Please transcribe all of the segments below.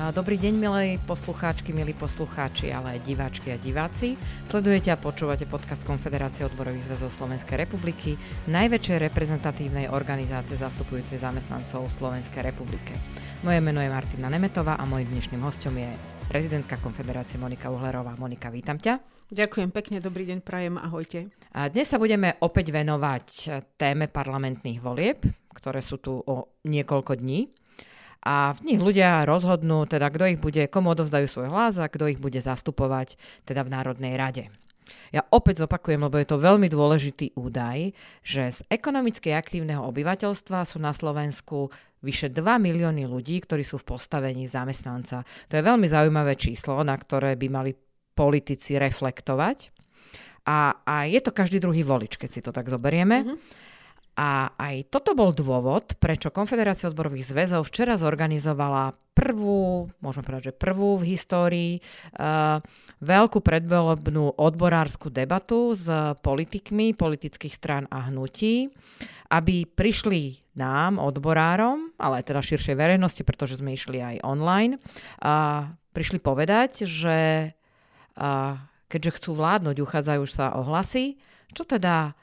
Dobrý deň, milé poslucháčky, milí poslucháči, ale aj diváčky a diváci. Sledujete a počúvate podcast Konfederácie odborových zväzov Slovenskej republiky, najväčšej reprezentatívnej organizácie zastupujúcej zamestnancov Slovenskej republike. Moje meno je Martina Nemetová a môjim dnešným hostom je prezidentka Konfederácie Monika Uhlerová. Monika, vítam ťa. Ďakujem pekne, dobrý deň, prajem, ahojte. A dnes sa budeme opäť venovať téme parlamentných volieb, ktoré sú tu o niekoľko dní a v nich ľudia rozhodnú, teda kto ich bude, komu odovzdajú svoj hlas a kto ich bude zastupovať teda v Národnej rade. Ja opäť zopakujem, lebo je to veľmi dôležitý údaj, že z ekonomicky aktívneho obyvateľstva sú na Slovensku vyše 2 milióny ľudí, ktorí sú v postavení zamestnanca. To je veľmi zaujímavé číslo, na ktoré by mali politici reflektovať. A, a je to každý druhý volič, keď si to tak zoberieme. Mm-hmm. A aj toto bol dôvod, prečo Konfederácia odborových zväzov včera zorganizovala prvú, môžeme povedať, že prvú v histórii uh, veľkú predvolebnú odborárskú debatu s politikmi politických strán a hnutí, aby prišli nám, odborárom, ale aj teda širšej verejnosti, pretože sme išli aj online, a prišli povedať, že uh, keďže chcú vládnuť, uchádzajú sa o hlasy, čo teda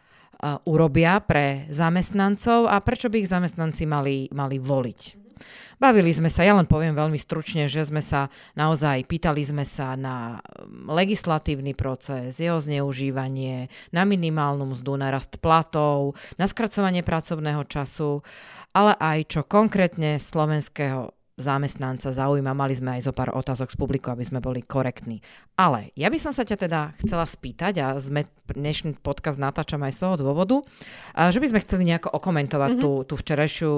urobia pre zamestnancov a prečo by ich zamestnanci mali, mali voliť. Bavili sme sa, ja len poviem veľmi stručne, že sme sa naozaj, pýtali sme sa na um, legislatívny proces, jeho zneužívanie, na minimálnu mzdu, na rast platov, na skracovanie pracovného času, ale aj čo konkrétne slovenského zamestnanca zaujíma. Mali sme aj zo pár otázok z publiku, aby sme boli korektní. Ale ja by som sa ťa teda chcela spýtať, a sme dnešný podcast natáčam aj z toho dôvodu, že by sme chceli nejako okomentovať mm-hmm. tú, tú včerajšiu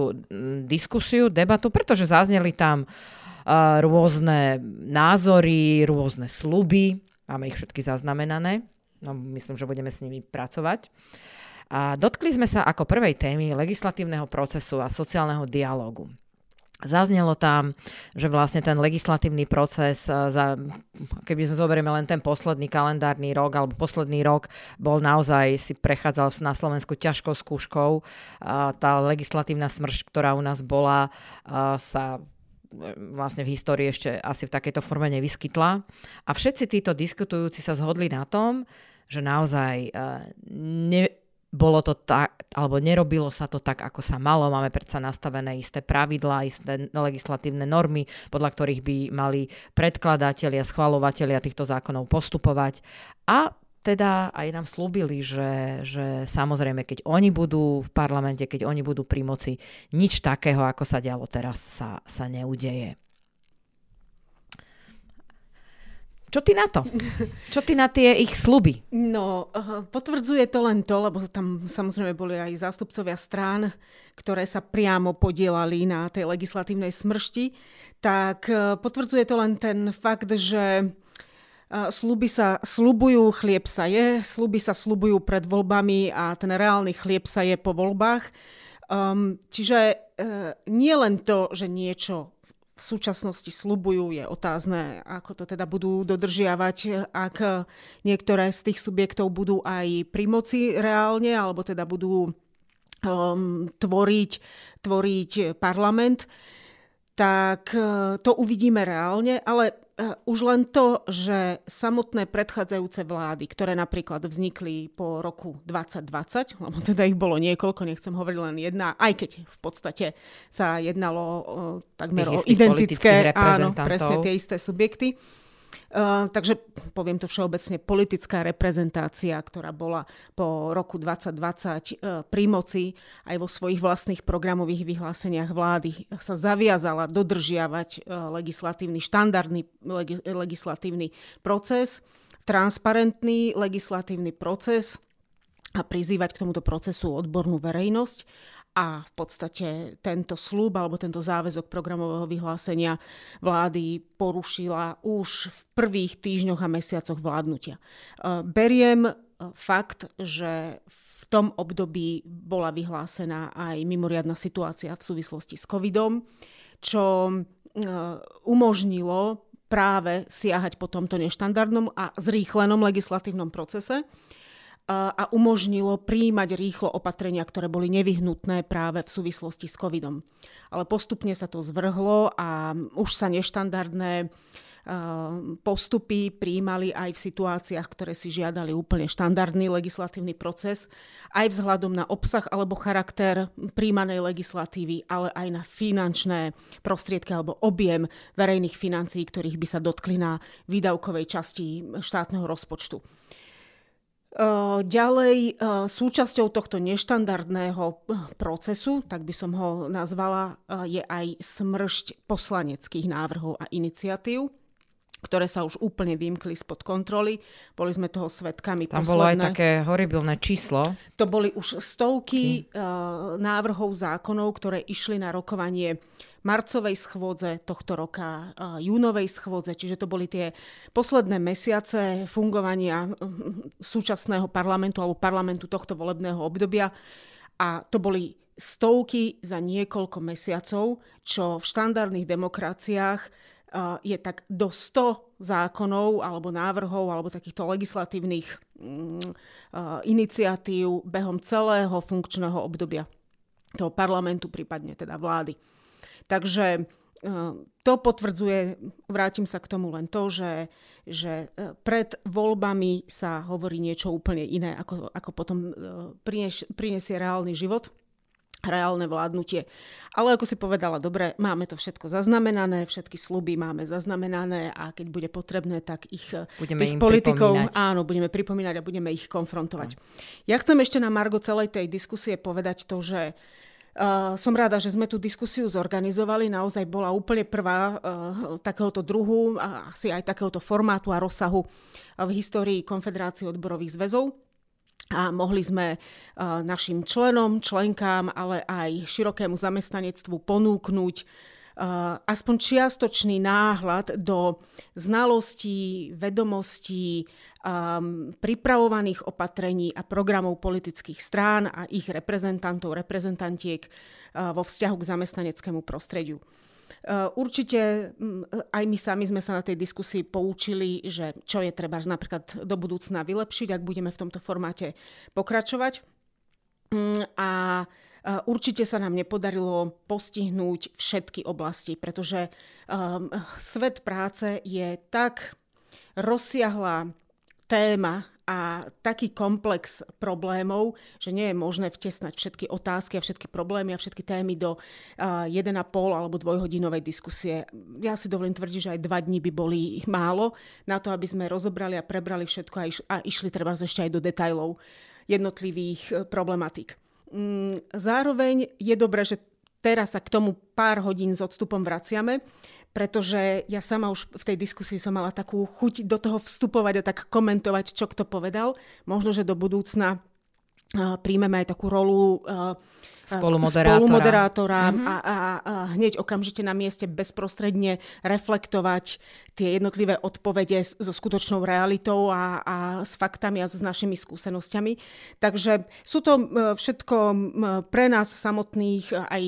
diskusiu, debatu, pretože zazneli tam uh, rôzne názory, rôzne sluby, máme ich všetky zaznamenané, no myslím, že budeme s nimi pracovať. A dotkli sme sa ako prvej témy legislatívneho procesu a sociálneho dialógu. Zaznelo tam, že vlastne ten legislatívny proces, eh, za, keby sme zoberieme len ten posledný kalendárny rok alebo posledný rok, bol naozaj, si prechádzal na Slovensku ťažkou skúškou. Tá legislatívna smršť, ktorá u nás bola, eh, sa vlastne v histórii ešte asi v takejto forme nevyskytla. A všetci títo diskutujúci sa zhodli na tom, že naozaj ne, bolo to tak, alebo nerobilo sa to tak, ako sa malo. Máme predsa nastavené isté pravidlá, isté legislatívne normy, podľa ktorých by mali predkladatelia, schvalovatelia týchto zákonov postupovať. A teda aj nám slúbili, že, že samozrejme, keď oni budú v parlamente, keď oni budú pri moci, nič takého, ako sa dialo teraz, sa, sa neudeje. Čo ty na to? Čo ty na tie ich sluby? No, eh, potvrdzuje to len to, lebo tam samozrejme boli aj zástupcovia strán, ktoré sa priamo podielali na tej legislatívnej smršti, tak eh, potvrdzuje to len ten fakt, že eh, sluby sa slubujú, chlieb sa je, sluby sa slubujú pred voľbami a ten reálny chlieb sa je po voľbách. Um, čiže uh, nie len to, že niečo v súčasnosti slubujú, je otázne, ako to teda budú dodržiavať, ak niektoré z tých subjektov budú aj pri moci reálne, alebo teda budú um, tvoriť, tvoriť parlament, tak uh, to uvidíme reálne, ale Eh, už len to, že samotné predchádzajúce vlády, ktoré napríklad vznikli po roku 2020, lebo teda ich bolo niekoľko, nechcem hovoriť len jedna, aj keď v podstate sa jednalo o, takmer o identické, áno, presne tie isté subjekty, Takže poviem to všeobecne, politická reprezentácia, ktorá bola po roku 2020 uh, pri moci aj vo svojich vlastných programových vyhláseniach vlády sa zaviazala dodržiavať uh, legislatívny, štandardný leg- legislatívny proces, transparentný legislatívny proces a prizývať k tomuto procesu odbornú verejnosť a v podstate tento slúb alebo tento záväzok programového vyhlásenia vlády porušila už v prvých týždňoch a mesiacoch vládnutia. E, beriem e, fakt, že v tom období bola vyhlásená aj mimoriadná situácia v súvislosti s covidom, čo e, umožnilo práve siahať po tomto neštandardnom a zrýchlenom legislatívnom procese a umožnilo príjmať rýchlo opatrenia, ktoré boli nevyhnutné práve v súvislosti s covidom. Ale postupne sa to zvrhlo a už sa neštandardné postupy príjmali aj v situáciách, ktoré si žiadali úplne štandardný legislatívny proces, aj vzhľadom na obsah alebo charakter príjmanej legislatívy, ale aj na finančné prostriedky alebo objem verejných financií, ktorých by sa dotkli na výdavkovej časti štátneho rozpočtu. Ďalej, súčasťou tohto neštandardného procesu, tak by som ho nazvala, je aj smršť poslaneckých návrhov a iniciatív ktoré sa už úplne vymkli spod kontroly. Boli sme toho svetkami Tam posledné. bolo aj také horibilné číslo. To boli už stovky uh, návrhov zákonov, ktoré išli na rokovanie marcovej schôdze tohto roka, júnovej schôdze, čiže to boli tie posledné mesiace fungovania súčasného parlamentu alebo parlamentu tohto volebného obdobia. A to boli stovky za niekoľko mesiacov, čo v štandardných demokraciách je tak do 100 zákonov alebo návrhov alebo takýchto legislatívnych mm, iniciatív behom celého funkčného obdobia toho parlamentu, prípadne teda vlády. Takže to potvrdzuje, vrátim sa k tomu len to, že, že e, pred voľbami sa hovorí niečo úplne iné, ako, ako potom e, prinesie reálny život reálne vládnutie. Ale ako si povedala, dobre, máme to všetko zaznamenané, všetky sluby máme zaznamenané a keď bude potrebné, tak ich budeme tých politikov, áno, budeme pripomínať a budeme ich konfrontovať. No. Ja chcem ešte na Margo celej tej diskusie povedať to, že Uh, som rada, že sme tú diskusiu zorganizovali. Naozaj bola úplne prvá uh, takéhoto druhu, asi aj takéhoto formátu a rozsahu v histórii Konfederácie odborových zväzov a mohli sme našim členom, členkám, ale aj širokému zamestnanectvu ponúknuť aspoň čiastočný náhľad do znalostí, vedomostí, pripravovaných opatrení a programov politických strán a ich reprezentantov, reprezentantiek vo vzťahu k zamestnaneckému prostrediu. Určite aj my sami sme sa na tej diskusii poučili, že čo je treba napríklad do budúcna vylepšiť, ak budeme v tomto formáte pokračovať. Mm, a Určite sa nám nepodarilo postihnúť všetky oblasti, pretože um, svet práce je tak rozsiahla téma a taký komplex problémov, že nie je možné vtesnať všetky otázky a všetky problémy a všetky témy do uh, 1,5 alebo dvojhodinovej diskusie. Ja si dovolím tvrdiť, že aj dva dní by boli málo na to, aby sme rozobrali a prebrali všetko a, iš, a išli treba ešte aj do detajlov jednotlivých uh, problematík. Mm, zároveň je dobré, že teraz sa k tomu pár hodín s odstupom vraciame, pretože ja sama už v tej diskusii som mala takú chuť do toho vstupovať a tak komentovať, čo kto povedal. Možno, že do budúcna príjmeme aj takú rolu spolumoderátora, spolumoderátora mm-hmm. a, a, a hneď okamžite na mieste bezprostredne reflektovať tie jednotlivé odpovede so skutočnou realitou a, a s faktami a s našimi skúsenosťami. Takže sú to všetko pre nás samotných aj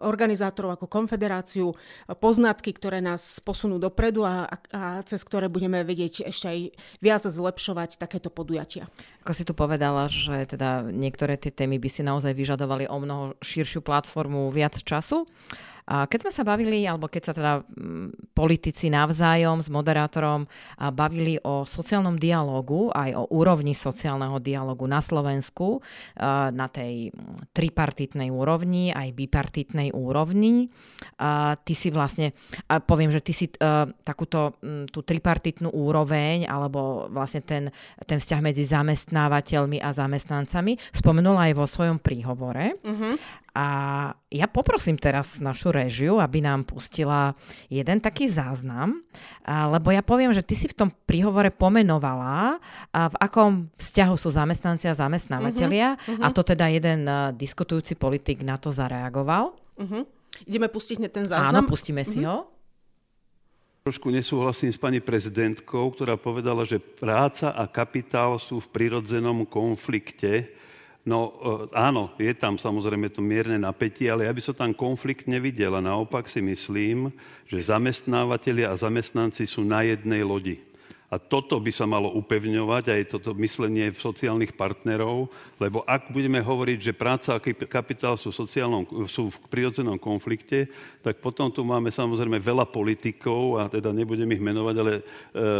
organizátorov ako konfederáciu poznatky, ktoré nás posunú dopredu a, a cez ktoré budeme vedieť ešte aj viac zlepšovať takéto podujatia. Ako si tu povedala, že teda niektoré tie témy by si naozaj vyžadovali o mnoho širšiu platformu, viac času. Keď sme sa bavili, alebo keď sa teda mm, politici navzájom s moderátorom bavili o sociálnom dialogu, aj o úrovni sociálneho dialogu na Slovensku, na tej mm, tripartitnej úrovni, aj bipartitnej úrovni, ty si vlastne, poviem, že ty si takúto mm, tú tripartitnú úroveň, alebo vlastne ten, ten vzťah medzi zamestnávateľmi a zamestnancami spomenula aj vo svojom príhovore. Uh-huh. A ja poprosím teraz našu režiu, aby nám pustila jeden taký záznam, lebo ja poviem, že ty si v tom príhovore pomenovala, v akom vzťahu sú zamestnanci a zamestnávateľia uh-huh, uh-huh. a to teda jeden diskutujúci politik na to zareagoval. Uh-huh. Ideme pustiť ten záznam? Áno, pustíme si uh-huh. ho. Trošku nesúhlasím s pani prezidentkou, ktorá povedala, že práca a kapitál sú v prirodzenom konflikte No e, áno, je tam samozrejme to mierne napätie, ale ja by som tam konflikt nevidel a naopak si myslím, že zamestnávateľia a zamestnanci sú na jednej lodi. A toto by sa malo upevňovať, aj toto myslenie v sociálnych partnerov, lebo ak budeme hovoriť, že práca a kapitál sú, sú v prirodzenom konflikte, tak potom tu máme samozrejme veľa politikov, a teda nebudem ich menovať, ale e,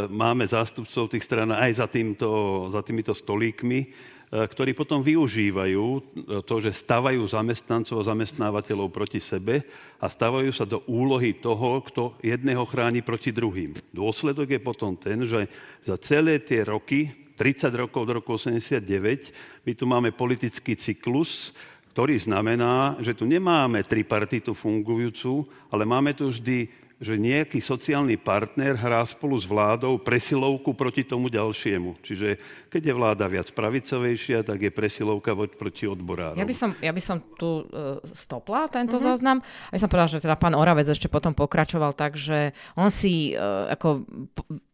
máme zástupcov tých stran aj za, týmto, za týmito stolíkmi, ktorí potom využívajú e, to, že stavajú zamestnancov a zamestnávateľov proti sebe a stavajú sa do úlohy toho, kto jedného chráni proti druhým. Dôsledok je potom ten, že za celé tie roky, 30 rokov do roku 89, my tu máme politický cyklus, ktorý znamená, že tu nemáme tripartitu fungujúcu, ale máme tu vždy že nejaký sociálny partner hrá spolu s vládou presilovku proti tomu ďalšiemu. Čiže keď je vláda viac pravicovejšia, tak je presilovka proti odborárom. Ja by som, ja by som tu uh, stopla tento mm-hmm. záznam. Aby som povedala, že teda pán Oravec ešte potom pokračoval tak, že on si uh, ako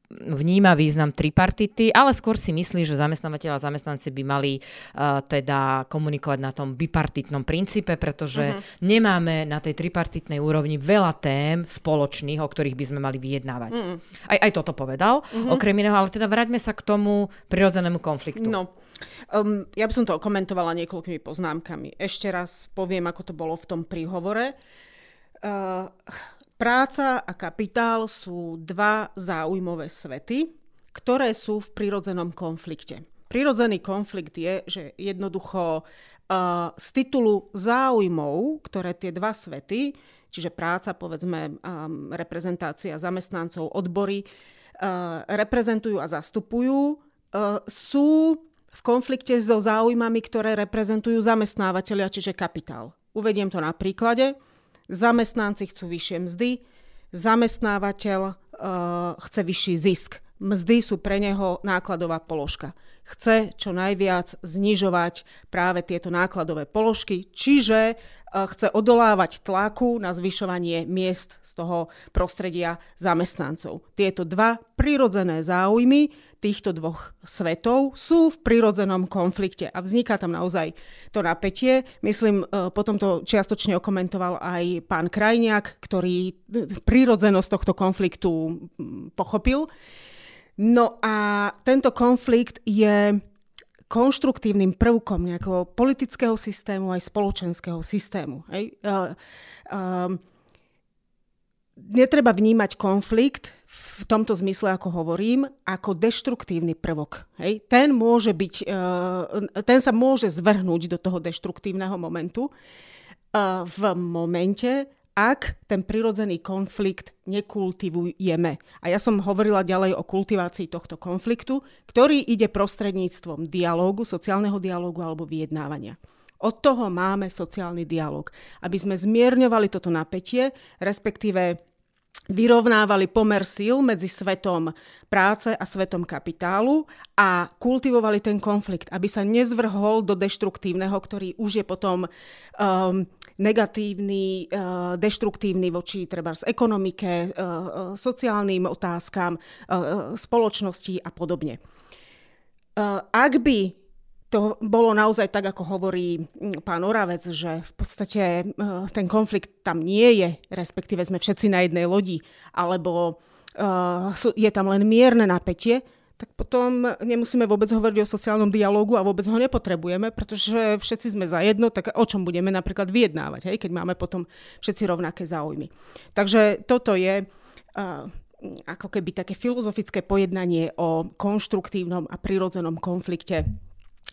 vníma význam tripartity, ale skôr si myslí, že zamestnávateľ a zamestnanci by mali uh, teda komunikovať na tom bipartitnom princípe, pretože uh-huh. nemáme na tej tripartitnej úrovni veľa tém spoločných, o ktorých by sme mali vyjednávať. Uh-huh. Aj, aj toto povedal, uh-huh. okrem iného, ale teda vráťme sa k tomu prirodzenému konfliktu. No, um, ja by som to komentovala niekoľkými poznámkami. Ešte raz poviem, ako to bolo v tom príhovore. Uh, Práca a kapitál sú dva záujmové svety, ktoré sú v prirodzenom konflikte. Prirodzený konflikt je, že jednoducho uh, z titulu záujmov, ktoré tie dva svety, čiže práca, povedzme, um, reprezentácia zamestnancov, odbory, uh, reprezentujú a zastupujú, uh, sú v konflikte so záujmami, ktoré reprezentujú zamestnávateľia, čiže kapitál. Uvediem to na príklade zamestnanci chcú vyššie mzdy, zamestnávateľ uh, chce vyšší zisk. Mzdy sú pre neho nákladová položka. Chce čo najviac znižovať práve tieto nákladové položky, čiže uh, chce odolávať tlaku na zvyšovanie miest z toho prostredia zamestnancov. Tieto dva prirodzené záujmy týchto dvoch svetov sú v prirodzenom konflikte a vzniká tam naozaj to napätie. Myslím, e, potom to čiastočne okomentoval aj pán Krajniak, ktorý e, prirodzenosť tohto konfliktu pochopil. No a tento konflikt je konštruktívnym prvkom nejakého politického systému aj spoločenského systému. Hej? Uh, uh, netreba vnímať konflikt v tomto zmysle, ako hovorím, ako deštruktívny prvok. Hej? Ten, môže byť, uh, ten sa môže zvrhnúť do toho deštruktívneho momentu uh, v momente, ak ten prirodzený konflikt nekultivujeme. A ja som hovorila ďalej o kultivácii tohto konfliktu, ktorý ide prostredníctvom dialógu, sociálneho dialógu alebo vyjednávania. Od toho máme sociálny dialog, aby sme zmierňovali toto napätie, respektíve vyrovnávali pomer síl medzi svetom práce a svetom kapitálu a kultivovali ten konflikt, aby sa nezvrhol do deštruktívneho, ktorý už je potom um, negatívny, uh, deštruktívny voči treba z ekonomike, uh, uh, sociálnym otázkam, spoločnosti a podobne. Ak by to bolo naozaj tak, ako hovorí mm, pán Oravec, že v podstate ten konflikt tam nie je, respektíve sme všetci na jednej lodi, alebo je tam len mierne napätie, tak potom nemusíme vôbec hovoriť o sociálnom dialógu a vôbec ho nepotrebujeme, pretože všetci sme za jedno, tak o čom budeme napríklad vyjednávať, hej, keď máme potom všetci rovnaké záujmy. Takže toto je uh, ako keby také filozofické pojednanie o konštruktívnom a prirodzenom konflikte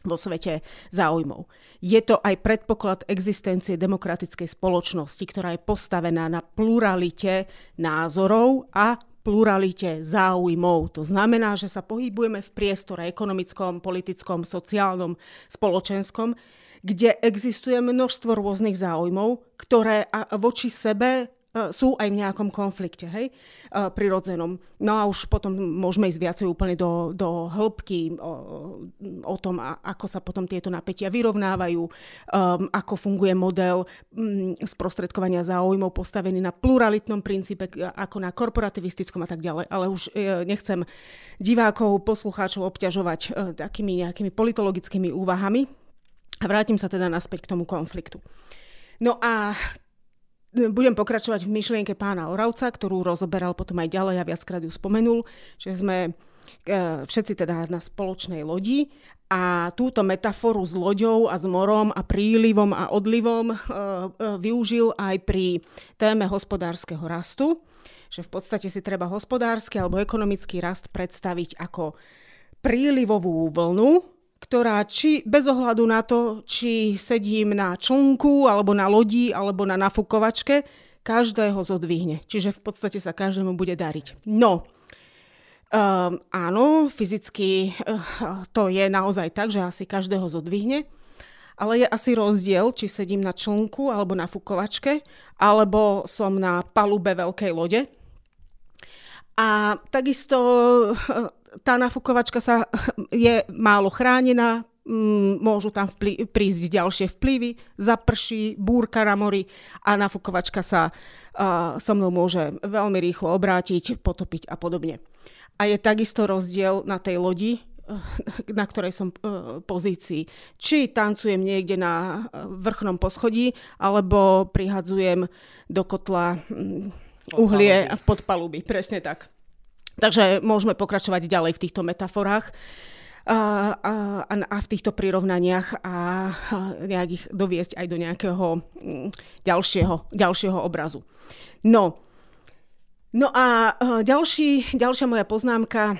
vo svete záujmov. Je to aj predpoklad existencie demokratickej spoločnosti, ktorá je postavená na pluralite názorov a pluralite záujmov. To znamená, že sa pohybujeme v priestore ekonomickom, politickom, sociálnom, spoločenskom, kde existuje množstvo rôznych záujmov, ktoré voči sebe sú aj v nejakom konflikte, hej, e, prirodzenom. No a už potom môžeme ísť viacej úplne do, do hĺbky o, o tom, ako sa potom tieto napätia vyrovnávajú, um, ako funguje model um, sprostredkovania záujmov postavený na pluralitnom princípe, ako na korporativistickom a tak ďalej. Ale už uh, nechcem divákov, poslucháčov obťažovať uh, takými nejakými politologickými úvahami. A vrátim sa teda naspäť k tomu konfliktu. No a budem pokračovať v myšlienke pána Oravca, ktorú rozoberal potom aj ďalej a viackrát ju spomenul, že sme všetci teda na spoločnej lodi a túto metaforu s loďou a s morom a prílivom a odlivom využil aj pri téme hospodárskeho rastu, že v podstate si treba hospodársky alebo ekonomický rast predstaviť ako prílivovú vlnu, ktorá či bez ohľadu na to, či sedím na člnku, alebo na lodi, alebo na nafukovačke, každého zodvihne. Čiže v podstate sa každému bude dariť. No, um, áno, fyzicky uh, to je naozaj tak, že asi každého zodvihne, ale je asi rozdiel, či sedím na člnku alebo na fukovačke, alebo som na palube veľkej lode. A takisto tá nafukovačka sa je málo chránená, mm, môžu tam vpli- prísť ďalšie vplyvy, zaprší, búrka na mori a nafukovačka sa uh, so mnou môže veľmi rýchlo obrátiť, potopiť a podobne. A je takisto rozdiel na tej lodi, na ktorej som uh, pozícii. Či tancujem niekde na vrchnom poschodí, alebo prihadzujem do kotla um, uhlie v podpaluby. Presne tak. Takže môžeme pokračovať ďalej v týchto metaforách a, a, a v týchto prirovnaniach a nejak ich doviesť aj do nejakého mm, ďalšieho, ďalšieho obrazu. No, no a ďalší, ďalšia moja poznámka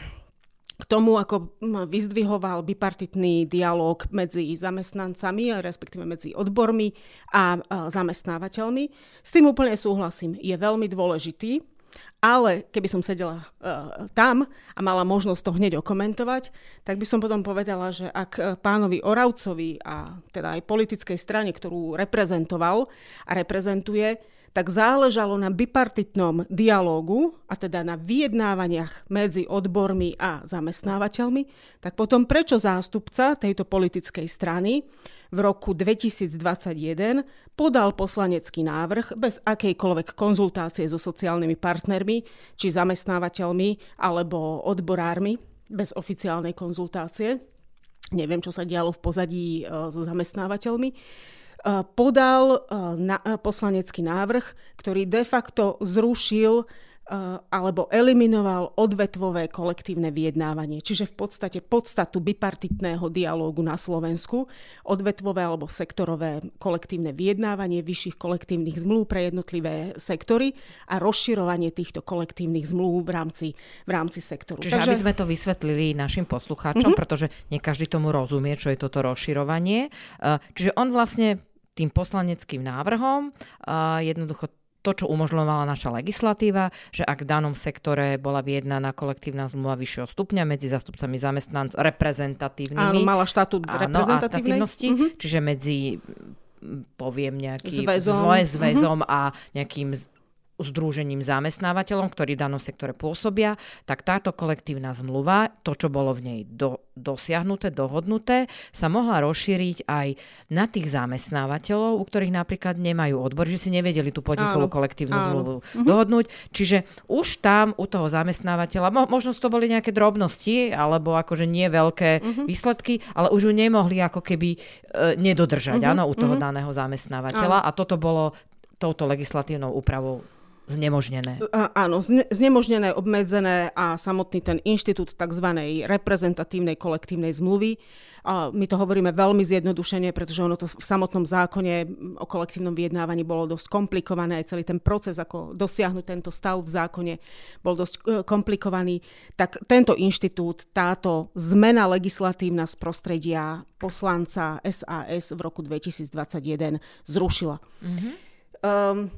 k tomu, ako vyzdvihoval bipartitný dialog medzi zamestnancami, respektíve medzi odbormi a zamestnávateľmi. S tým úplne súhlasím. Je veľmi dôležitý, ale keby som sedela uh, tam a mala možnosť to hneď okomentovať, tak by som potom povedala, že ak e, pánovi Oravcovi a teda aj politickej strane, ktorú reprezentoval a reprezentuje, tak záležalo na bipartitnom dialógu, a teda na vyjednávaniach medzi odbormi a zamestnávateľmi, tak potom prečo zástupca tejto politickej strany v roku 2021 podal poslanecký návrh bez akejkoľvek konzultácie so sociálnymi partnermi, či zamestnávateľmi alebo odborármi, bez oficiálnej konzultácie. Neviem, čo sa dialo v pozadí e, so zamestnávateľmi podal e, na, e, poslanecký návrh, ktorý de facto zrušil alebo eliminoval odvetvové kolektívne vyjednávanie. Čiže v podstate podstatu bipartitného dialógu na Slovensku, odvetvové alebo sektorové kolektívne vyjednávanie vyšších kolektívnych zmluv pre jednotlivé sektory a rozširovanie týchto kolektívnych zmluv v rámci, v rámci sektoru. Čiže Takže... aby sme to vysvetlili našim poslucháčom, mm-hmm. pretože nie každý tomu rozumie, čo je toto rozširovanie. Eh, čiže on vlastne tým poslaneckým návrhom eh, jednoducho to, čo umožňovala naša legislatíva, že ak v danom sektore bola vyjednaná kolektívna zmluva vyššieho stupňa medzi zastupcami zamestnancov reprezentatívnymi. Áno, mala štatút reprezentatívnej. Mm-hmm. Čiže medzi poviem nejaký zväzom, zväzom mm-hmm. a nejakým združením zamestnávateľom, ktorí v danom sektore pôsobia, tak táto kolektívna zmluva, to, čo bolo v nej do, dosiahnuté, dohodnuté, sa mohla rozšíriť aj na tých zamestnávateľov, u ktorých napríklad nemajú odbor, že si nevedeli tú podnikovú áno, kolektívnu áno. zmluvu mhm. dohodnúť. Čiže už tam u toho zamestnávateľa, mo, možno to boli nejaké drobnosti, alebo akože nie veľké uh-huh. výsledky, ale už ju nemohli ako keby e, nedodržať, uh-huh. áno, u toho uh-huh. daného zamestnávateľa. Áno. A toto bolo touto legislatívnou úpravou znemožnené. Áno, znemožnené, obmedzené a samotný ten inštitút tzv. reprezentatívnej kolektívnej zmluvy. A my to hovoríme veľmi zjednodušene, pretože ono to v samotnom zákone o kolektívnom vyjednávaní bolo dosť komplikované, aj celý ten proces, ako dosiahnuť tento stav v zákone, bol dosť e, komplikovaný. Tak tento inštitút, táto zmena legislatívna z prostredia poslanca SAS v roku 2021 zrušila. Mm-hmm. Um,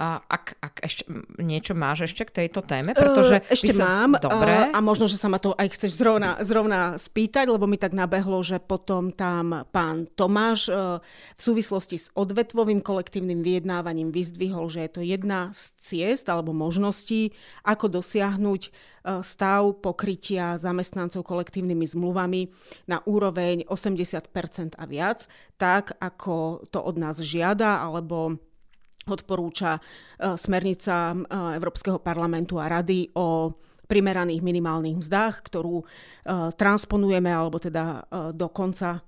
a ak, ak ešte niečo máš ešte k tejto téme? Pretože uh, ešte som... mám. Dobre. Uh, a možno, že sa ma to aj chceš zrovna, zrovna spýtať, lebo mi tak nabehlo, že potom tam pán Tomáš uh, v súvislosti s odvetvovým kolektívnym vyjednávaním vyzdvihol, že je to jedna z ciest alebo možností, ako dosiahnuť stav pokrytia zamestnancov kolektívnymi zmluvami na úroveň 80% a viac, tak ako to od nás žiada, alebo odporúča e, smernica e, Európskeho parlamentu a rady o primeraných minimálnych mzdách, ktorú transponujeme, alebo teda do konca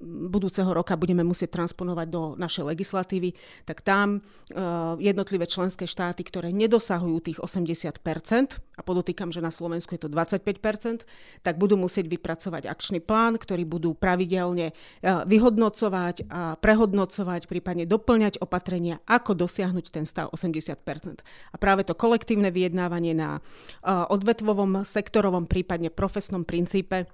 budúceho roka budeme musieť transponovať do našej legislatívy, tak tam jednotlivé členské štáty, ktoré nedosahujú tých 80% a podotýkam, že na Slovensku je to 25% tak budú musieť vypracovať akčný plán, ktorý budú pravidelne vyhodnocovať a prehodnocovať, prípadne doplňať opatrenia, ako dosiahnuť ten stav 80% A práve to kolektívne vyjednávanie na odvetvovom, sektorovom, prípadne profesnom princípe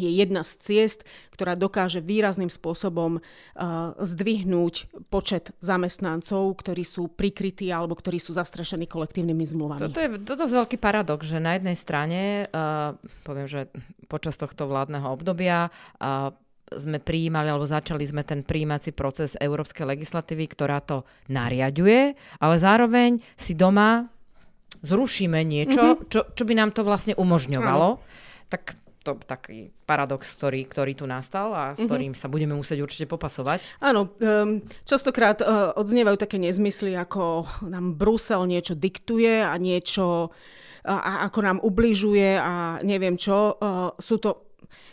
je jedna z ciest, ktorá dokáže výrazným spôsobom uh, zdvihnúť počet zamestnancov, ktorí sú prikrytí alebo ktorí sú zastrešení kolektívnymi zmluvami. Toto je je veľký paradox, že na jednej strane, uh, poviem, že počas tohto vládneho obdobia uh, sme prijímali, alebo začali sme ten prijímací proces európskej legislatívy, ktorá to nariaduje, ale zároveň si doma zrušíme niečo, mm-hmm. čo, čo by nám to vlastne umožňovalo. Áno. Tak to taký paradox, ktorý, ktorý tu nastal a s mm-hmm. ktorým sa budeme musieť určite popasovať. Áno, um, častokrát uh, odznievajú také nezmysly, ako nám Brusel niečo diktuje a niečo a ako nám ubližuje a neviem čo. Uh, sú to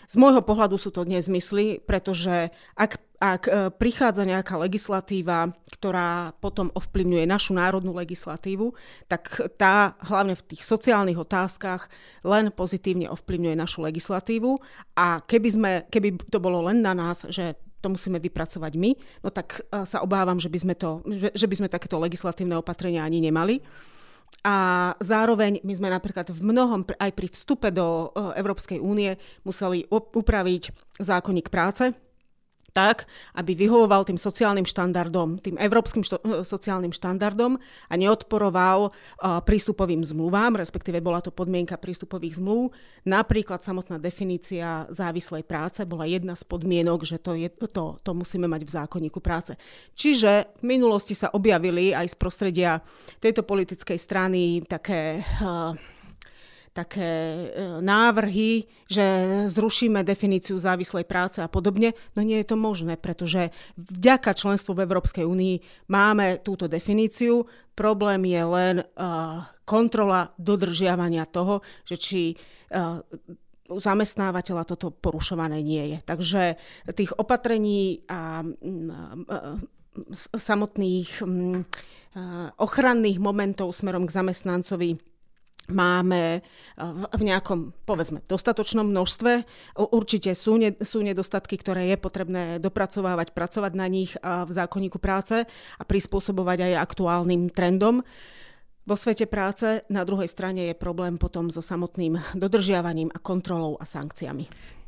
z môjho pohľadu sú to nezmysly, pretože ak, ak e, prichádza nejaká legislatíva, ktorá potom ovplyvňuje našu národnú legislatívu, tak tá hlavne v tých sociálnych otázkach len pozitívne ovplyvňuje našu legislatívu a keby, sme, keby to bolo len na nás, že to musíme vypracovať my, no tak e, sa obávam, že by sme, to, že, by sme takéto legislatívne opatrenia ani nemali. A zároveň my sme napríklad v mnohom, aj pri vstupe do e, Európskej únie, museli upraviť zákonník práce, tak, aby vyhovoval tým sociálnym štandardom, tým európskym što- eh, sociálnym štandardom a neodporoval uh, prístupovým zmluvám, respektíve bola to podmienka prístupových zmluv. Napríklad samotná definícia závislej práce bola jedna z podmienok, že to, je, to, to musíme mať v zákonníku práce. Čiže v minulosti sa objavili aj z prostredia tejto politickej strany také uh, také e, návrhy, že zrušíme definíciu závislej práce a podobne. No nie je to možné, pretože vďaka členstvu v Európskej únii máme túto definíciu. Problém je len uh, kontrola dodržiavania toho, že či uh, u zamestnávateľa toto porušované nie je. Takže tých opatrení a samotných ochranných momentov smerom k zamestnancovi máme eh, v nejakom, povedzme, dostatočnom množstve. Určite sú, ne, sú nedostatky, ktoré je potrebné dopracovávať, pracovať na nich v zákonníku práce a prispôsobovať aj aktuálnym trendom. Vo svete práce na druhej strane je problém potom so samotným dodržiavaním a kontrolou a sankciami.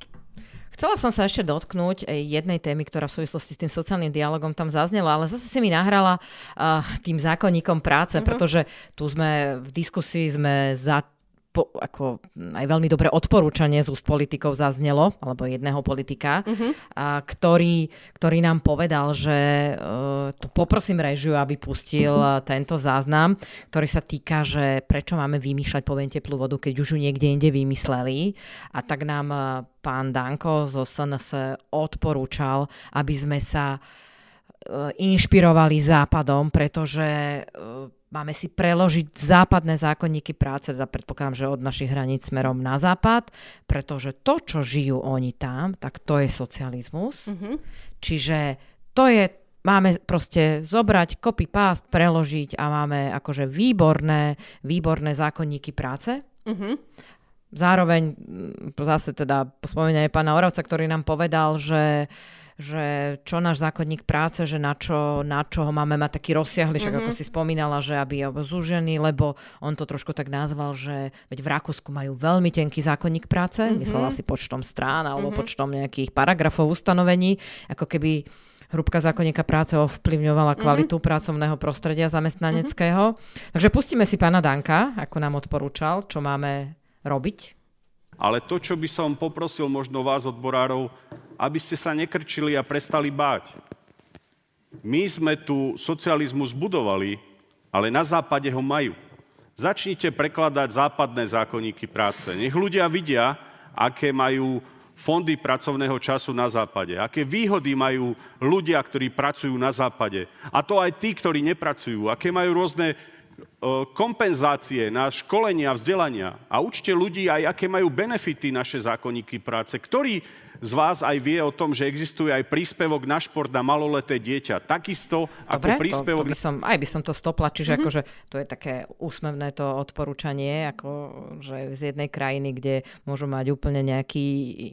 Chcela som sa ešte dotknúť jednej témy, ktorá v súvislosti s tým sociálnym dialogom tam zaznela, ale zase si mi nahrala uh, tým zákonníkom práce, uh-huh. pretože tu sme v diskusii sme za po, ako aj veľmi dobré odporúčanie z úst politikov zaznelo, alebo jedného politika, uh-huh. a, ktorý, ktorý nám povedal, že uh, tu poprosím režiu, aby pustil uh, tento záznam, ktorý sa týka, že prečo máme vymýšľať poviem teplú vodu, keď už ju niekde inde vymysleli. A tak nám uh, pán Danko zo SNS odporúčal, aby sme sa uh, inšpirovali západom, pretože uh, Máme si preložiť západné zákonníky práce, teda predpokladám, že od našich hraníc smerom na západ, pretože to, čo žijú oni tam, tak to je socializmus. Mm-hmm. Čiže to je, máme proste zobrať copy-paste, preložiť a máme akože výborné, výborné zákonníky práce. Mm-hmm. Zároveň zase teda spomínanie pána Oravca, ktorý nám povedal, že uh, že čo náš zákonník práce, že na čo, na čo ho máme mať taký rozsiahly, však mm-hmm. ako si spomínala, že aby je zúžený, lebo on to trošku tak nazval, že veď v Rakúsku majú veľmi tenký zákonník práce, mm-hmm. myslela si počtom strán alebo mm-hmm. počtom nejakých paragrafov ustanovení, ako keby hrubka zákonníka práce ovplyvňovala mhm. kvalitu mm-hmm. pracovného prostredia zamestnaneckého. Mm-hmm. Takže pustíme si pána Danka, ako nám odporúčal, čo máme robiť. Ale to, čo by som poprosil možno vás, odborárov, aby ste sa nekrčili a prestali báť. My sme tu socializmus budovali, ale na západe ho majú. Začnite prekladať západné zákonníky práce. Nech ľudia vidia, aké majú fondy pracovného času na západe, aké výhody majú ľudia, ktorí pracujú na západe. A to aj tí, ktorí nepracujú, aké majú rôzne kompenzácie na školenia, vzdelania a učte ľudí aj, aké majú benefity naše zákonníky práce. Ktorý z vás aj vie o tom, že existuje aj príspevok na šport na maloleté dieťa. Takisto Dobre, ako príspevok... To, to by som, aj by som to stopla, čiže mm-hmm. akože to je také úsmevné to odporúčanie, ako že z jednej krajiny, kde môžu mať úplne nejaký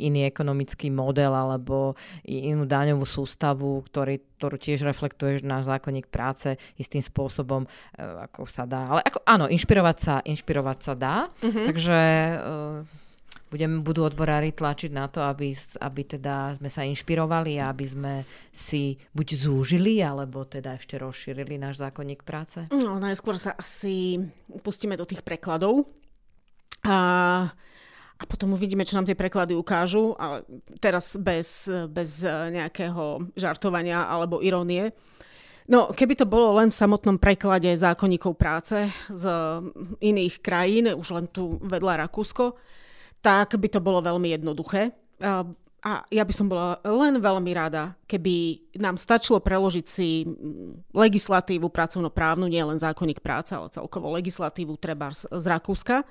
iný ekonomický model alebo inú daňovú sústavu, ktorý, ktorú tiež reflektuje náš zákonník práce istým spôsobom, e, ako sa dá. Ale ako, áno, inšpirovať sa, inšpirovať sa dá, mm-hmm. takže e, budem, budú odborári tlačiť na to, aby, aby teda sme sa inšpirovali a aby sme si buď zúžili, alebo teda ešte rozšírili náš zákonník práce? No, najskôr sa asi pustíme do tých prekladov. A, a potom uvidíme, čo nám tie preklady ukážu. A teraz bez, bez nejakého žartovania alebo irónie. No, keby to bolo len v samotnom preklade zákonníkov práce z iných krajín, už len tu vedľa Rakúsko, tak by to bolo veľmi jednoduché. A ja by som bola len veľmi rada, keby nám stačilo preložiť si legislatívu pracovnoprávnu, nie len zákonník práce, ale celkovo legislatívu treba z, z Rakúska.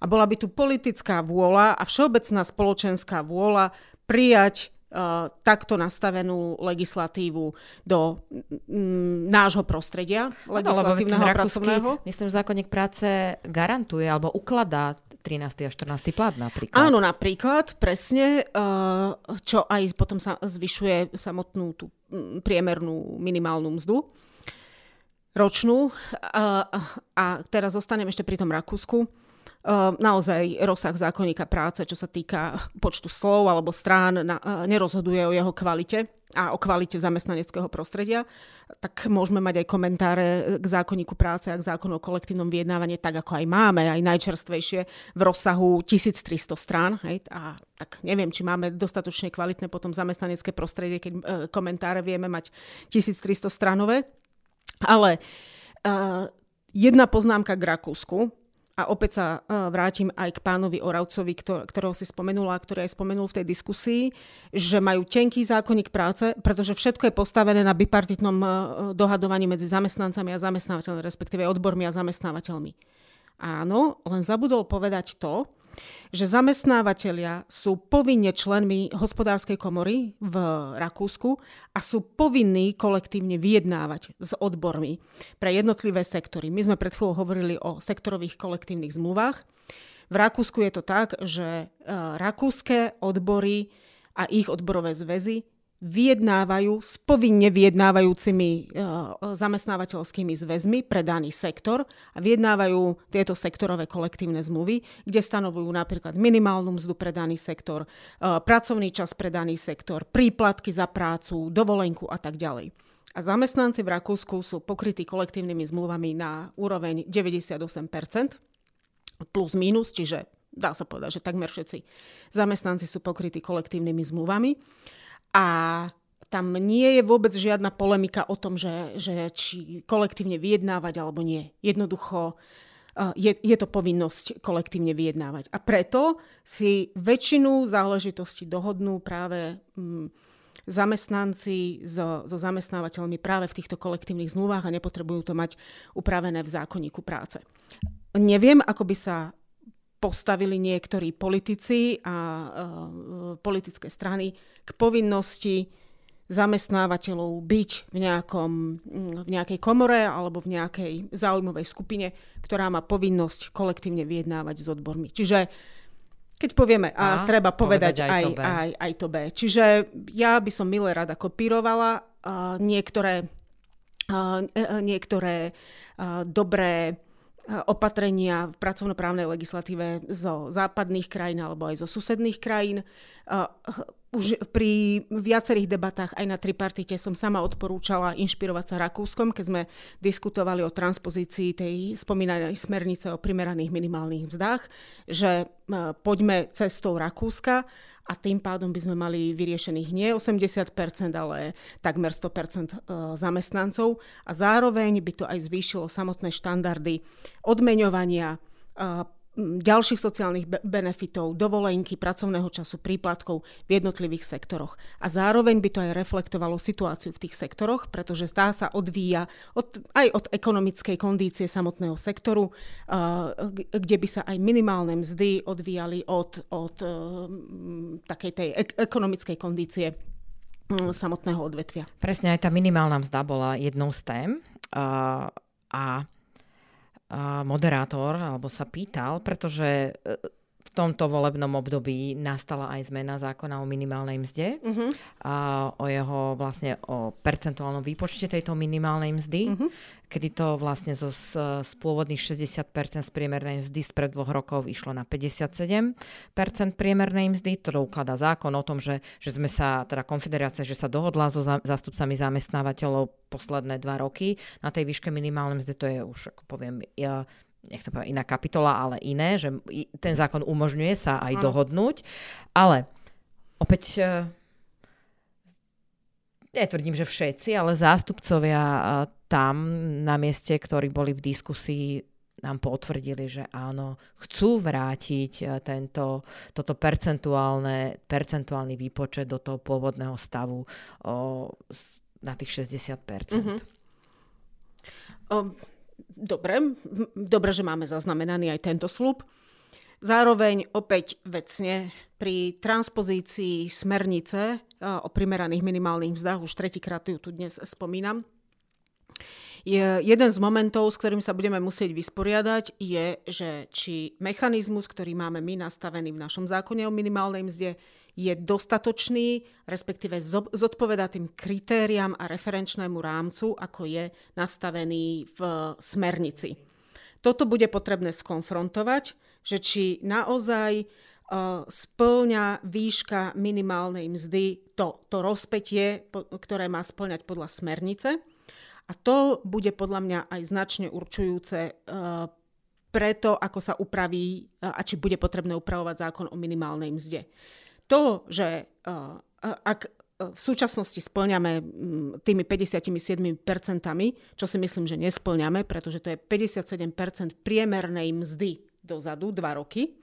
A bola by tu politická vôľa a všeobecná spoločenská vôľa prijať Uh, takto nastavenú legislatívu do mm, nášho prostredia legislatívneho a pracovného. Myslím, že zákonník práce garantuje alebo ukladá 13. a 14. plat napríklad. Áno, napríklad, presne, uh, čo aj potom sa zvyšuje samotnú tú mm, priemernú minimálnu mzdu ročnú. A, a teraz zostanem ešte pri tom Rakúsku. Uh, naozaj rozsah zákonníka práce, čo sa týka počtu slov alebo strán, na, uh, nerozhoduje o jeho kvalite a o kvalite zamestnaneckého prostredia, tak môžeme mať aj komentáre k zákonníku práce a k zákonu o kolektívnom vyjednávaní, tak ako aj máme, aj najčerstvejšie v rozsahu 1300 strán. Hej, a tak neviem, či máme dostatočne kvalitné potom zamestnanecké prostredie, keď e, komentáre vieme mať 1300 stranové. Ale uh, jedna poznámka k Rakúsku a opäť sa uh, vrátim aj k pánovi Oravcovi, ktor- ktorého si spomenula, ktorý aj spomenul v tej diskusii, že majú tenký zákonník práce, pretože všetko je postavené na bipartitnom uh, dohadovaní medzi zamestnancami a zamestnávateľmi, respektíve odbormi a zamestnávateľmi. Áno, len zabudol povedať to, že zamestnávateľia sú povinne členmi hospodárskej komory v Rakúsku a sú povinní kolektívne vyjednávať s odbormi pre jednotlivé sektory. My sme pred chvíľou hovorili o sektorových kolektívnych zmluvách. V Rakúsku je to tak, že e, rakúske odbory a ich odborové zväzy vyjednávajú s povinne vyjednávajúcimi e, zamestnávateľskými zväzmi pre daný sektor a vyjednávajú tieto sektorové kolektívne zmluvy, kde stanovujú napríklad minimálnu mzdu pre daný sektor, e, pracovný čas pre daný sektor, príplatky za prácu, dovolenku a tak ďalej. A zamestnanci v Rakúsku sú pokrytí kolektívnymi zmluvami na úroveň 98%, plus minus, čiže dá sa povedať, že takmer všetci zamestnanci sú pokrytí kolektívnymi zmluvami. A tam nie je vôbec žiadna polemika o tom, že, že či kolektívne vyjednávať alebo nie. Jednoducho je, je to povinnosť kolektívne vyjednávať. A preto si väčšinu záležitostí dohodnú práve mm, zamestnanci so, so zamestnávateľmi práve v týchto kolektívnych zmluvách a nepotrebujú to mať upravené v zákonníku práce. Neviem, ako by sa postavili niektorí politici a uh, politické strany k povinnosti zamestnávateľov byť v, nejakom, v nejakej komore alebo v nejakej záujmovej skupine, ktorá má povinnosť kolektívne vyjednávať s odbormi. Čiže keď povieme A, a treba povedať, povedať aj, to aj, aj to B. Čiže ja by som milé rada kopírovala uh, niektoré, uh, niektoré dobré opatrenia v pracovnoprávnej legislatíve zo západných krajín alebo aj zo susedných krajín. Už pri viacerých debatách aj na tripartite som sama odporúčala inšpirovať sa Rakúskom, keď sme diskutovali o transpozícii tej spomínanej smernice o primeraných minimálnych mzdách, že poďme cestou Rakúska a tým pádom by sme mali vyriešených nie 80%, ale takmer 100% e, zamestnancov. A zároveň by to aj zvýšilo samotné štandardy odmeňovania, e, ďalších sociálnych benefitov, dovolenky, pracovného času, príplatkov v jednotlivých sektoroch. A zároveň by to aj reflektovalo situáciu v tých sektoroch, pretože zdá sa odvíja od, aj od ekonomickej kondície samotného sektoru, kde by sa aj minimálne mzdy odvíjali od, od takej tej ekonomickej kondície samotného odvetvia. Presne aj tá minimálna mzda bola jednou z tém. A, a moderátor alebo sa pýtal, pretože e, v tomto volebnom období nastala aj zmena zákona o minimálnej mzde uh-huh. a o jeho vlastne o percentuálnom výpočte tejto minimálnej mzdy, uh-huh. kedy to vlastne zo, z, z pôvodných 60% z priemernej mzdy spred dvoch rokov išlo na 57% priemernej mzdy. To ukladá zákon o tom, že, že sme sa, teda konfederácia, že sa dohodla so zástupcami zamestnávateľov posledné dva roky na tej výške minimálnej mzdy. To je už, ako poviem, ja, nechcem povedať iná kapitola, ale iné, že ten zákon umožňuje sa aj dohodnúť. Ale opäť e, netvrdím, že všetci, ale zástupcovia e, tam na mieste, ktorí boli v diskusii, nám potvrdili, že áno, chcú vrátiť e, tento, toto percentuálne, percentuálny výpočet do toho pôvodného stavu o, na tých 60%. Mm-hmm. Um, dobre, dobre, že máme zaznamenaný aj tento slub. Zároveň opäť vecne pri transpozícii smernice o primeraných minimálnych vzdách, už tretíkrát ju tu dnes spomínam, je jeden z momentov, s ktorým sa budeme musieť vysporiadať, je, že či mechanizmus, ktorý máme my nastavený v našom zákone o minimálnej mzde, je dostatočný, respektíve zodpoveda tým kritériám a referenčnému rámcu, ako je nastavený v smernici. Toto bude potrebné skonfrontovať, že či naozaj uh, splňa výška minimálnej mzdy to, to rozpetie, ktoré má splňať podľa smernice. A to bude podľa mňa aj značne určujúce uh, preto, ako sa upraví a či bude potrebné upravovať zákon o minimálnej mzde to, že uh, ak e, v súčasnosti splňame tými 57%, čo si myslím, že nesplňame, pretože to je 57% priemernej mzdy dozadu, dva roky,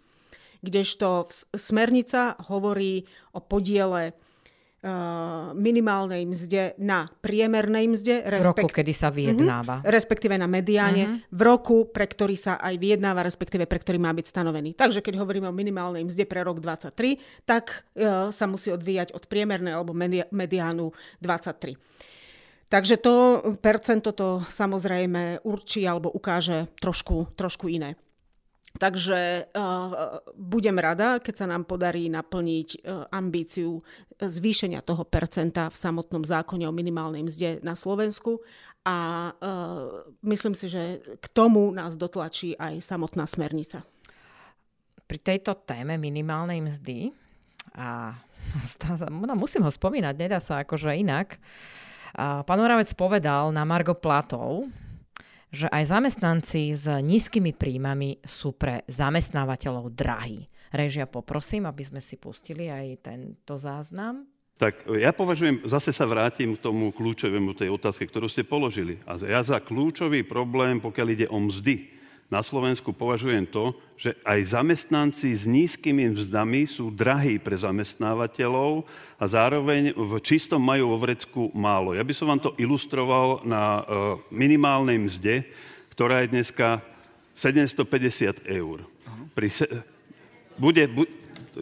kdežto smernica hovorí o podiele minimálnej mzde na priemernej mzde. Respekt- v roku, kedy sa vyjednáva. Uh-huh, respektíve na mediáne. Uh-huh. V roku, pre ktorý sa aj vyjednáva, respektíve pre ktorý má byť stanovený. Takže keď hovoríme o minimálnej mzde pre rok 23, tak uh, sa musí odvíjať od priemernej alebo medi- mediánu 23. Takže to percento to samozrejme určí alebo ukáže trošku, trošku iné. Takže uh, budem rada, keď sa nám podarí naplniť uh, ambíciu zvýšenia toho percenta v samotnom zákone o minimálnej mzde na Slovensku a uh, myslím si, že k tomu nás dotlačí aj samotná smernica. Pri tejto téme minimálnej mzdy a no, musím ho spomínať, nedá sa akože inak. Pán Moravec povedal na Margo Platov, že aj zamestnanci s nízkymi príjmami sú pre zamestnávateľov drahí. Režia, poprosím, aby sme si pustili aj tento záznam. Tak ja považujem, zase sa vrátim k tomu kľúčovému tej otázke, ktorú ste položili. A ja za kľúčový problém, pokiaľ ide o mzdy, na Slovensku považujem to, že aj zamestnanci s nízkymi mzdami sú drahí pre zamestnávateľov a zároveň v čistom majú vo vrecku málo. Ja by som vám to ilustroval na e, minimálnej mzde, ktorá je dneska 750 eur. Pri, se, bude, bu,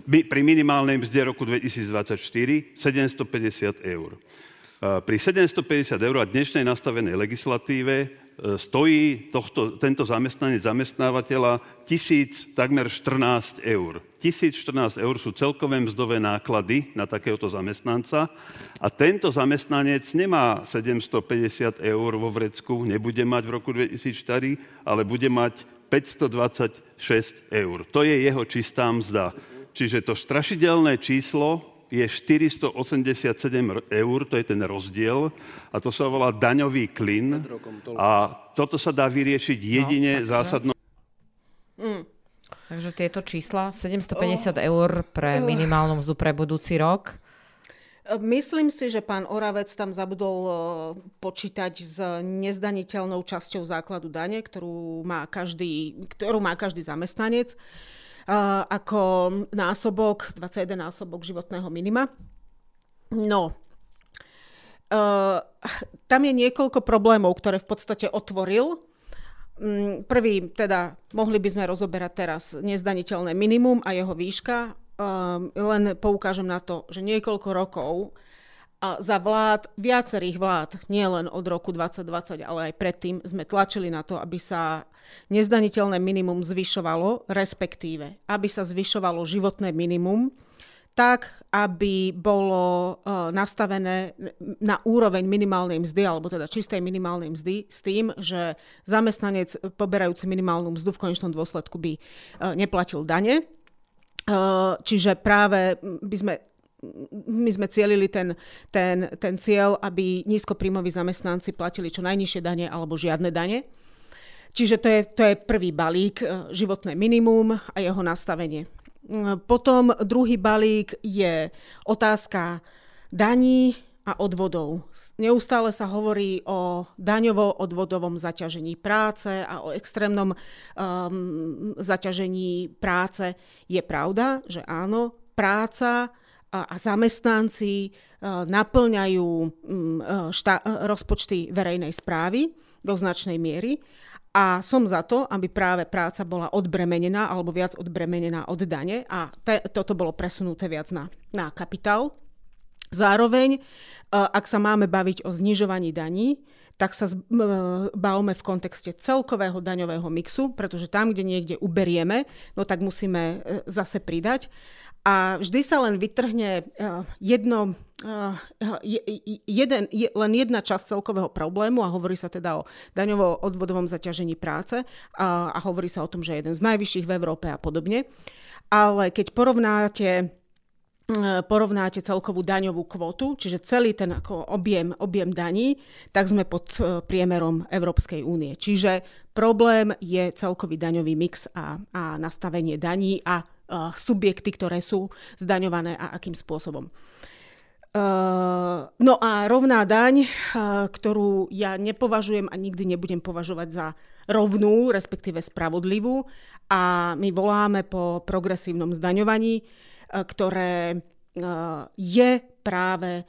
pri minimálnej mzde roku 2024 750 eur. E, pri 750 eur a dnešnej nastavenej legislatíve E, stojí tohto, tento zamestnanec zamestnávateľa tisíc, takmer 14 eur. 1014 eur sú celkové mzdové náklady na takéhoto zamestnanca a tento zamestnanec nemá 750 eur vo vrecku, nebude mať v roku 2004, ale bude mať 526 eur. To je jeho čistá mzda. Čiže to strašidelné číslo je 487 eur, to je ten rozdiel, a to sa volá daňový klin. A toto sa dá vyriešiť no, jedine no, zásadnou... Mm. Takže tieto čísla, 750 oh. eur pre minimálnu mzdu pre budúci rok. Myslím si, že pán Oravec tam zabudol e, počítať s nezdaniteľnou časťou základu dane, ktorú má každý, ktorú má každý zamestnanec e, ako násobok, 21 násobok životného minima. No, e, tam je niekoľko problémov, ktoré v podstate otvoril. Mm, prvý, teda, mohli by sme rozoberať teraz nezdaniteľné minimum a jeho výška um, len poukážem na to, že niekoľko rokov a za vlád, viacerých vlád, nie len od roku 2020, ale aj predtým, sme tlačili na to, aby sa nezdaniteľné minimum zvyšovalo, respektíve, aby sa zvyšovalo životné minimum, tak, aby bolo uh, nastavené na úroveň minimálnej mzdy, alebo teda čistej minimálnej mzdy, s tým, že zamestnanec poberajúci minimálnu mzdu v konečnom dôsledku by uh, neplatil dane, Eh, čiže práve by sme my sme cielili ten, ten, ten cieľ, aby nízkoprímoví zamestnanci platili čo najnižšie dane alebo žiadne dane. Čiže to je, to je prvý balík, eh, životné minimum a jeho nastavenie. Eh, potom druhý balík je otázka daní, a odvodov. Neustále sa hovorí o daňovo-odvodovom zaťažení práce a o extrémnom um, zaťažení práce. Je pravda, že áno, práca a, zamestnanci uh, naplňajú um, šta, rozpočty verejnej správy do značnej miery a som za to, aby práve práca bola odbremenená alebo viac odbremenená od dane a te, toto bolo presunuté viac na, na kapitál. Zároveň ak sa máme baviť o znižovaní daní, tak sa bavíme v kontexte celkového daňového mixu, pretože tam, kde niekde uberieme, no tak musíme e, zase pridať. A vždy sa len vytrhne e, jedno, e, jeden, len jedna časť celkového problému a hovorí sa teda o daňovo-odvodovom zaťažení práce a, a hovorí sa o tom, že je jeden z najvyšších v Európe a podobne. Ale keď porovnáte porovnáte celkovú daňovú kvotu, čiže celý ten ako objem, objem daní, tak sme pod e, priemerom Európskej únie. Čiže problém je celkový daňový mix a, a nastavenie daní a, a subjekty, ktoré sú zdaňované a akým spôsobom. No a rovná daň, ktorú ja nepovažujem a nikdy nebudem považovať za rovnú, respektíve spravodlivú a my voláme po progresívnom zdaňovaní, E, ktoré e, je práve e,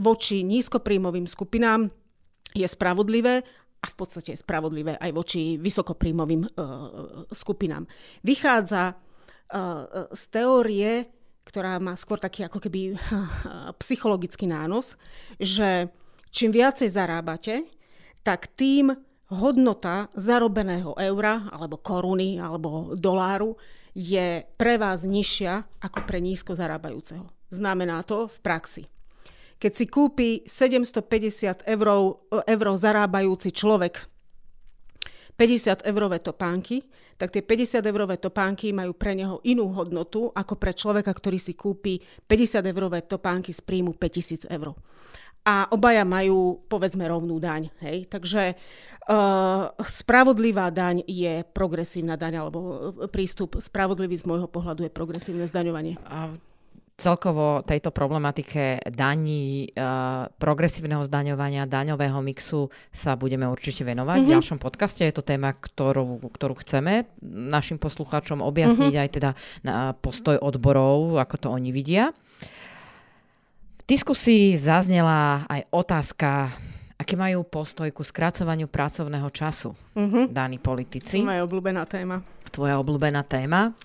voči nízkopríjmovým skupinám je spravodlivé a v podstate je spravodlivé aj voči vysokopríjmovým skupinám. Vychádza z teórie, ktorá má skôr taký ako keby psychologický nános, že čím viacej zarábate, tak tým hodnota zarobeného eura alebo koruny alebo doláru je pre vás nižšia ako pre nízko zarábajúceho. Znamená to v praxi. Keď si kúpi 750 eur, eur zarábajúci človek 50 eurové topánky, tak tie 50 eurové topánky majú pre neho inú hodnotu ako pre človeka, ktorý si kúpi 50 eurové topánky z príjmu 5000 eur a obaja majú, povedzme, rovnú daň. Hej? Takže uh, spravodlivá daň je progresívna daň, alebo eh, prístup spravodlivý z môjho pohľadu je progresívne zdaňovanie. A celkovo tejto problematike daní, uh, progresívneho zdaňovania, daňového mixu sa budeme určite venovať mm-hmm. v mhm. ďalšom podcaste. Je to téma, ktorú, ktorú chceme našim poslucháčom objasniť mm-hmm. aj teda na postoj odborov, ako to oni vidia diskusii zaznela aj otázka, aký majú postoj ku skracovaniu pracovného času uh-huh. daní politici. Moja obľúbená téma. Tvoja obľúbená téma.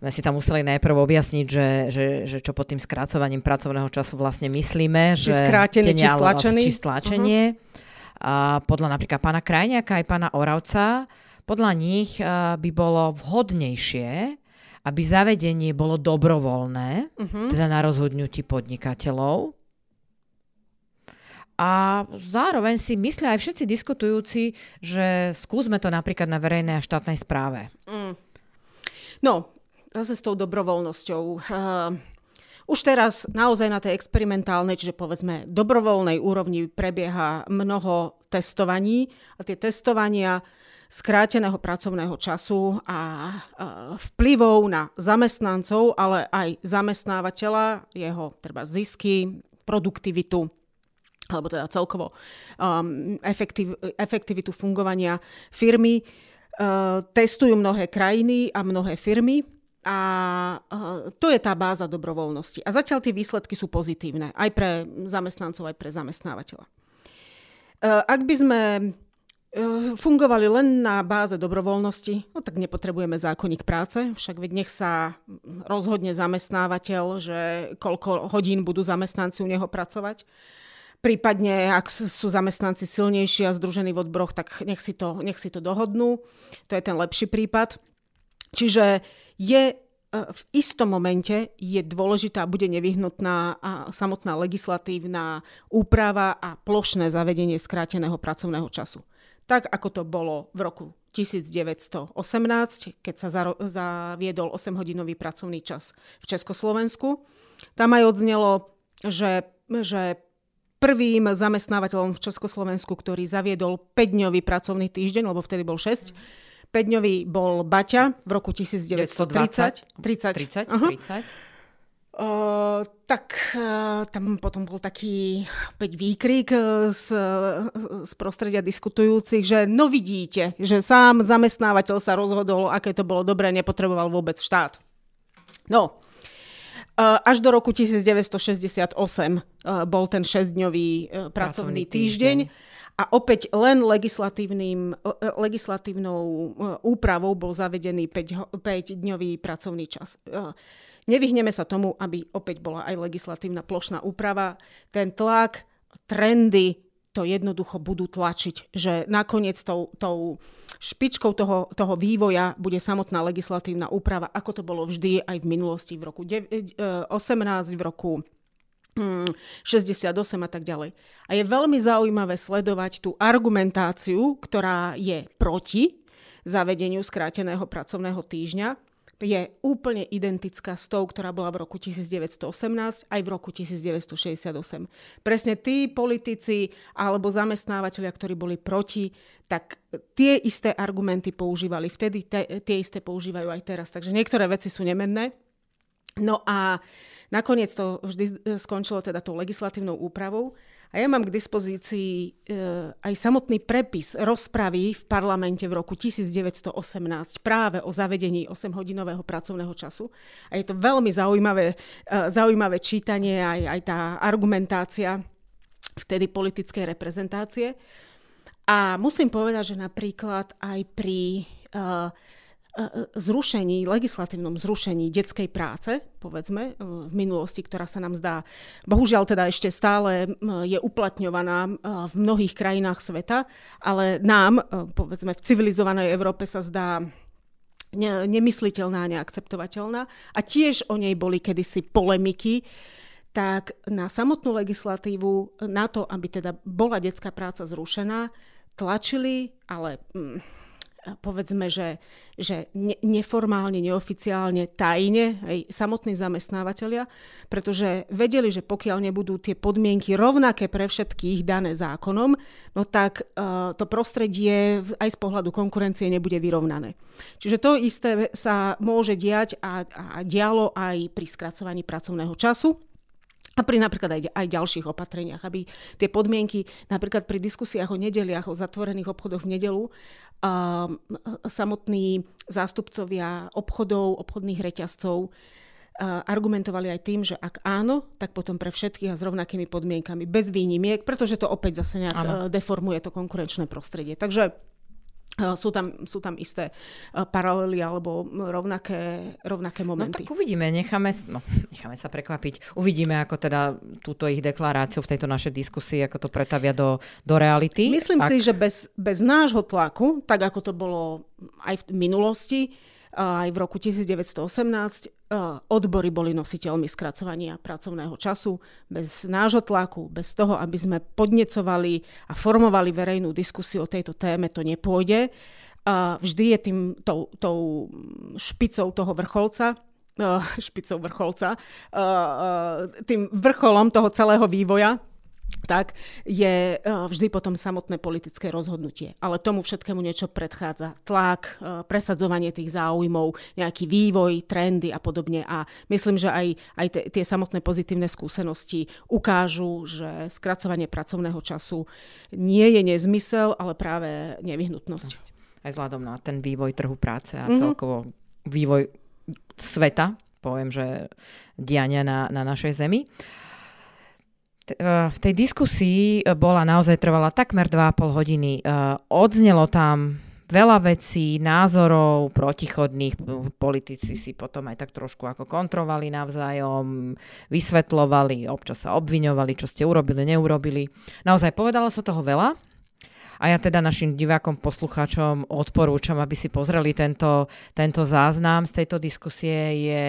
My si tam museli najprv objasniť, že, že, že čo pod tým skracovaním pracovného času vlastne myslíme. Či že skrátený, či stlačený. Či stlačenie. Uh-huh. A podľa napríklad pána Krajniaka aj pána Oravca, podľa nich by bolo vhodnejšie, aby zavedenie bolo dobrovoľné, uh-huh. teda na rozhodnutí podnikateľov. A zároveň si myslia aj všetci diskutujúci, že skúsme to napríklad na verejnej a štátnej správe. Mm. No, zase s tou dobrovoľnosťou. Uh, už teraz naozaj na tej experimentálnej, čiže povedzme dobrovoľnej úrovni prebieha mnoho testovaní a tie testovania skráteného pracovného času a vplyvov na zamestnancov, ale aj zamestnávateľa, jeho treba zisky, produktivitu alebo teda celkovo um, efektiv, efektivitu fungovania firmy. Uh, testujú mnohé krajiny a mnohé firmy a uh, to je tá báza dobrovoľnosti. A zatiaľ tie výsledky sú pozitívne aj pre zamestnancov, aj pre zamestnávateľa. Uh, ak by sme fungovali len na báze dobrovoľnosti, no tak nepotrebujeme zákonník práce, však veď nech sa rozhodne zamestnávateľ, že koľko hodín budú zamestnanci u neho pracovať. Prípadne, ak sú zamestnanci silnejší a združení v odboroch, tak nech si, to, nech si to dohodnú. To je ten lepší prípad. Čiže je e, v istom momente je dôležitá a bude nevyhnutná a samotná legislatívna úprava a plošné zavedenie skráteného pracovného času. Tak ako to bolo v roku 1918, keď sa zaviedol 8-hodinový pracovný čas v Československu. Tam aj odznelo, že, že prvým zamestnávateľom v Československu, ktorý zaviedol 5-dňový pracovný týždeň, lebo vtedy bol 6. 5-dňový bol Baťa v roku 1930. 30. 30. 30. Uh, tak uh, tam potom bol taký opäť výkrik uh, z, z prostredia diskutujúcich, že no vidíte, že sám zamestnávateľ sa rozhodol, aké to bolo dobré, nepotreboval vôbec štát. No, až do roku 1968 bol ten 6-dňový pracovný, pracovný týždeň. A opäť len legislatívnym, legislatívnou úpravou bol zavedený 5-dňový pracovný čas. Nevyhneme sa tomu, aby opäť bola aj legislatívna plošná úprava. Ten tlak, trendy to jednoducho budú tlačiť, že nakoniec tou, tou špičkou toho, toho vývoja bude samotná legislatívna úprava, ako to bolo vždy aj v minulosti, v roku 18, eh, v roku 68 hm, a tak ďalej. A je veľmi zaujímavé sledovať tú argumentáciu, ktorá je proti zavedeniu skráteného pracovného týždňa je úplne identická s tou, ktorá bola v roku 1918 aj v roku 1968. Presne tí politici alebo zamestnávateľia, ktorí boli proti, tak tie isté argumenty používali vtedy, te, tie isté používajú aj teraz. Takže niektoré veci sú nemenné. No a nakoniec to vždy skončilo teda tou legislatívnou úpravou. A ja mám k dispozícii e, aj samotný prepis rozpravy v parlamente v roku 1918 práve o zavedení 8-hodinového pracovného času. A je to veľmi zaujímavé, e, zaujímavé čítanie, aj, aj tá argumentácia vtedy politickej reprezentácie. A musím povedať, že napríklad aj pri uh, zrušení, legislatívnom zrušení detskej práce, povedzme, e, v minulosti, ktorá sa nám zdá, bohužiaľ teda ešte stále je uplatňovaná e, v mnohých krajinách sveta, ale nám, e, povedzme, v civilizovanej Európe sa zdá nemysliteľná, neakceptovateľná. A tiež o nej boli kedysi polemiky, tak na samotnú legislatívu, na to, aby teda bola detská práca zrušená, tlačili, ale... Mm, povedzme, že, že ne, neformálne, neoficiálne, tajne, aj samotní zamestnávateľia, pretože vedeli, že pokiaľ nebudú tie podmienky rovnaké pre všetkých dané zákonom, no tak uh, to prostredie aj z pohľadu konkurencie nebude vyrovnané. Čiže to isté sa môže diať a, a dialo aj pri skracovaní pracovného času a pri napríklad aj, aj ďalších opatreniach, aby tie podmienky, napríklad pri diskusiách o nedeliach, o zatvorených obchodoch v nedelu, uh, samotní zástupcovia obchodov, obchodných reťazcov uh, argumentovali aj tým, že ak áno, tak potom pre všetkých a s rovnakými podmienkami, bez výnimiek, pretože to opäť zase nejak uh, deformuje to konkurenčné prostredie. Takže sú tam, sú tam isté paralely alebo rovnaké, rovnaké no momenty. No tak uvidíme, necháme, no, necháme sa prekvapiť. Uvidíme, ako teda túto ich deklaráciu v tejto našej diskusii, ako to pretavia do, do reality. Myslím Ak... si, že bez, bez nášho tlaku, tak ako to bolo aj v minulosti, aj v roku 1918 odbory boli nositeľmi skracovania pracovného času. Bez nášho tlaku, bez toho, aby sme podnecovali a formovali verejnú diskusiu o tejto téme, to nepôjde. Vždy je tým tou, tou špicou toho vrcholca, špicou vrcholca, tým vrcholom toho celého vývoja tak je vždy potom samotné politické rozhodnutie. Ale tomu všetkému niečo predchádza. Tlak, presadzovanie tých záujmov, nejaký vývoj, trendy a podobne. A myslím, že aj, aj tie samotné pozitívne skúsenosti ukážu, že skracovanie pracovného času nie je nezmysel, ale práve nevyhnutnosť. Aj vzhľadom na ten vývoj trhu práce a mm-hmm. celkovo vývoj sveta, poviem, že diania na, na našej zemi. Eh, v tej diskusii eh, bola naozaj trvala takmer 2,5 hodiny. Eh, odznelo tam veľa vecí, názorov protichodných. Politici si potom aj tak trošku ako kontrovali navzájom, vysvetlovali, občas sa obviňovali, čo ste urobili, neurobili. Naozaj povedalo sa toho veľa. A ja teda našim divákom, poslucháčom odporúčam, aby si pozreli tento, tento záznam z tejto diskusie. Je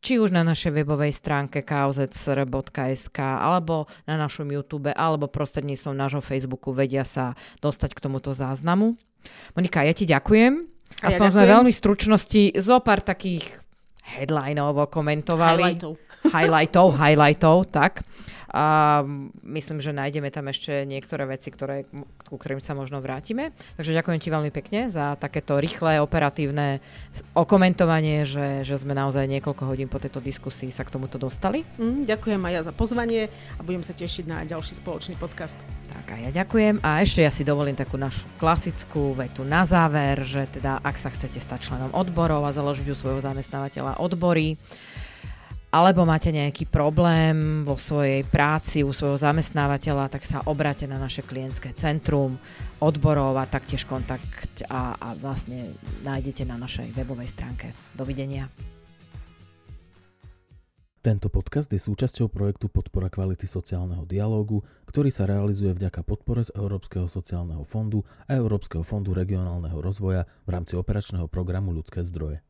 či už na našej webovej stránke kauzecr.sk alebo na našom YouTube alebo prostredníctvom nášho Facebooku vedia sa dostať k tomuto záznamu. Monika, ja ti ďakujem. Aspoň ja sme veľmi stručnosti zo pár takých headlineov komentovali. Highlightov. Highlightov, highlightov, tak. A myslím, že nájdeme tam ešte niektoré veci, ktoré, ku ktorým sa možno vrátime. Takže ďakujem ti veľmi pekne za takéto rýchle, operatívne okomentovanie, že, že sme naozaj niekoľko hodín po tejto diskusii sa k tomuto dostali. Mm, ďakujem aj ja za pozvanie a budem sa tešiť na ďalší spoločný podcast. Tak a ja ďakujem a ešte ja si dovolím takú našu klasickú vetu na záver, že teda ak sa chcete stať členom odborov a založiť u svojho zamestnávateľa odbory, alebo máte nejaký problém vo svojej práci u svojho zamestnávateľa, tak sa obráte na naše klientské centrum odborov a taktiež kontakt a, a vlastne nájdete na našej webovej stránke. Dovidenia. Tento podcast je súčasťou projektu Podpora kvality sociálneho dialógu, ktorý sa realizuje vďaka podpore z Európskeho sociálneho fondu a Európskeho fondu regionálneho rozvoja v rámci operačného programu Ľudské zdroje.